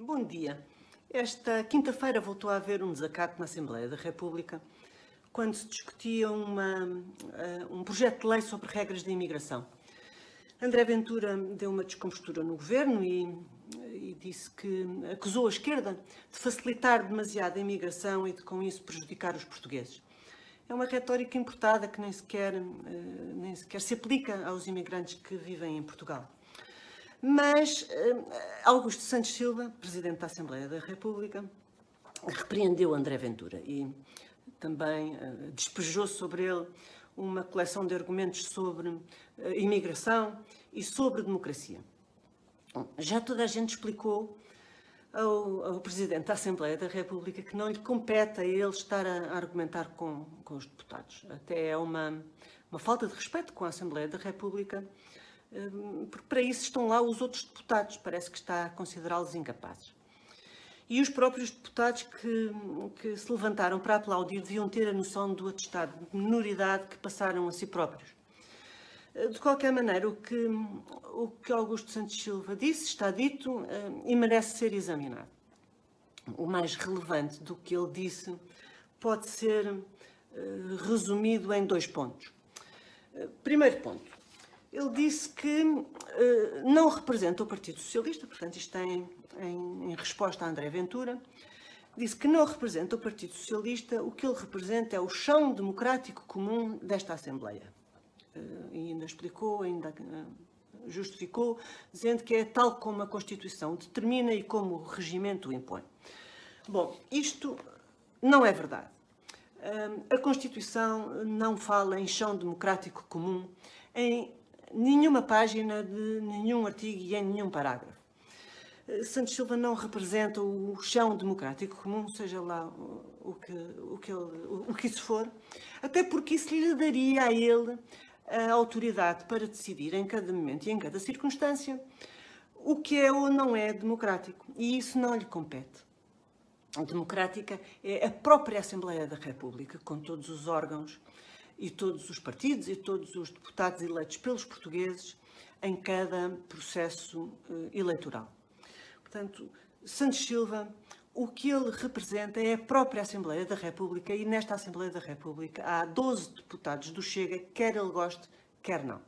Bom dia. Esta quinta-feira voltou a haver um desacato na Assembleia da República quando se discutia uma, uh, um projeto de lei sobre regras de imigração. André Ventura deu uma descompostura no governo e, e, disse que acusou a esquerda de facilitar demasiado a imigração e de com isso prejudicar os portugueses. É uma retórica importada que nem sequer, uh, nem sequer se aplica aos imigrantes que vivem em Portugal. Mas uh, Augusto Santos Silva, Presidente da Assembleia da República, repreendeu André Ventura e também uh, despejou sobre ele uma coleção de argumentos sobre uh, imigração e sobre democracia. Já toda a gente explicou ao, ao, Presidente da Assembleia da República que não lhe compete a ele estar a, argumentar com, com os deputados. Até é uma, uma falta de respeito com a Assembleia da República porque para isso estão lá os outros deputados, parece que está a considerá-los incapazes. E os próprios deputados que, que, se levantaram para aplaudir deviam ter a noção do atestado de minoridade que passaram a si próprios. Eh, de qualquer maneira, o que, o que Augusto Santos Silva disse está dito eh, e merece ser examinado. O mais relevante do que ele disse pode ser eh, resumido em dois pontos. Primeiro ponto, ele disse que uh, não representa o Partido Socialista, portanto, isto em, em, em, resposta a André Ventura, disse que não representa o Partido Socialista, o que ele representa é o chão democrático comum desta Assembleia. Uh, e ainda explicou, ainda uh, justificou, dizendo que é tal como a Constituição determina e como o regimento o impõe. Bom, isto não é verdade. A Constituição não fala em chão democrático comum em nenhuma página de nenhum artigo e em nenhum parágrafo. Eh, Santos Silva não representa o chão democrático comum, seja lá o que, o que, ele, o que isso for, até porque isso lhe daria a ele a autoridade para decidir em cada momento e em cada circunstância o que é ou não é democrático. E isso não lhe compete. A democrática é a própria Assembleia da República, com todos os órgãos e todos os partidos e todos os deputados eleitos pelos portugueses em cada processo uh, eleitoral. Portanto, Santos Silva, o que ele representa é a própria Assembleia da República e nesta Assembleia da República há 12 deputados do Chega, quer ele goste, quer não.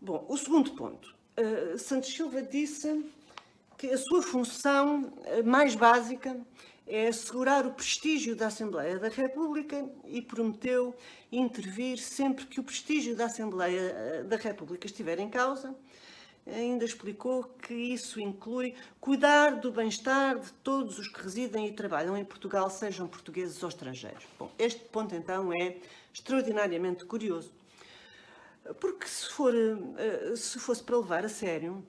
Bom, o segundo ponto. Uh, Santos Silva disse que a sua função uh, mais básica é assegurar o prestígio da Assembleia da República e prometeu intervir sempre que o prestígio da Assembleia eh, da República estiver em causa. Ainda explicou que isso inclui cuidar do bem-estar de todos os que residem e trabalham em Portugal, sejam portugueses ou estrangeiros. Bom, este ponto então é extraordinariamente curioso, porque se, for, eh, se fosse para levar a sério,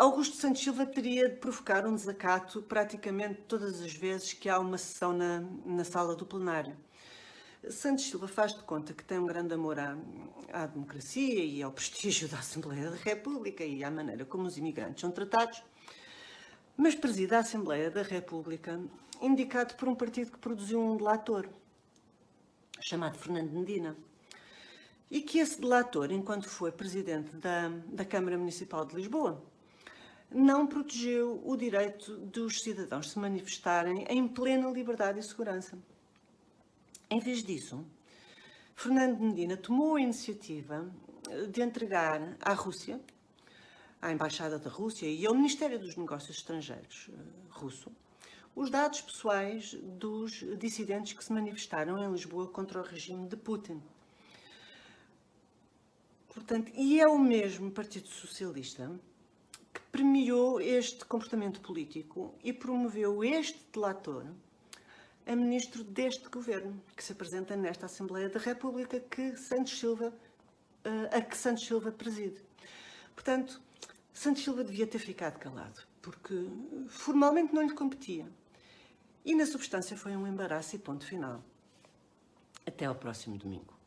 Augusto Santos Silva teria de provocar um desacato praticamente todas as vezes que há uma sessão na, na sala do plenário. Santos Silva faz de conta que tem um grande amor à, à, democracia e ao prestígio da Assembleia da República e à maneira como os imigrantes são tratados, mas preside a Assembleia da República indicado por um partido que produziu um delator, chamado Fernando Medina, e que esse delator, enquanto foi presidente da, da Câmara Municipal de Lisboa, não protegeu o direito dos cidadãos se manifestarem em plena liberdade e segurança. Em vez disso, Fernando Medina tomou a iniciativa de entregar à Rússia, à Embaixada da Rússia e ao Ministério dos Negócios Estrangeiros eh, russo, os dados pessoais dos dissidentes que se manifestaram em Lisboa contra o regime de Putin. Portanto, e é o mesmo Partido Socialista premiou este comportamento político e promoveu este delator a ministro deste governo, que se apresenta nesta Assembleia da República, que Santos Silva, eh, a que Santos Silva preside. Portanto, Santos Silva devia ter ficado calado, porque formalmente não lhe competia. E na substância foi um embaraço e ponto final. Até ao próximo domingo.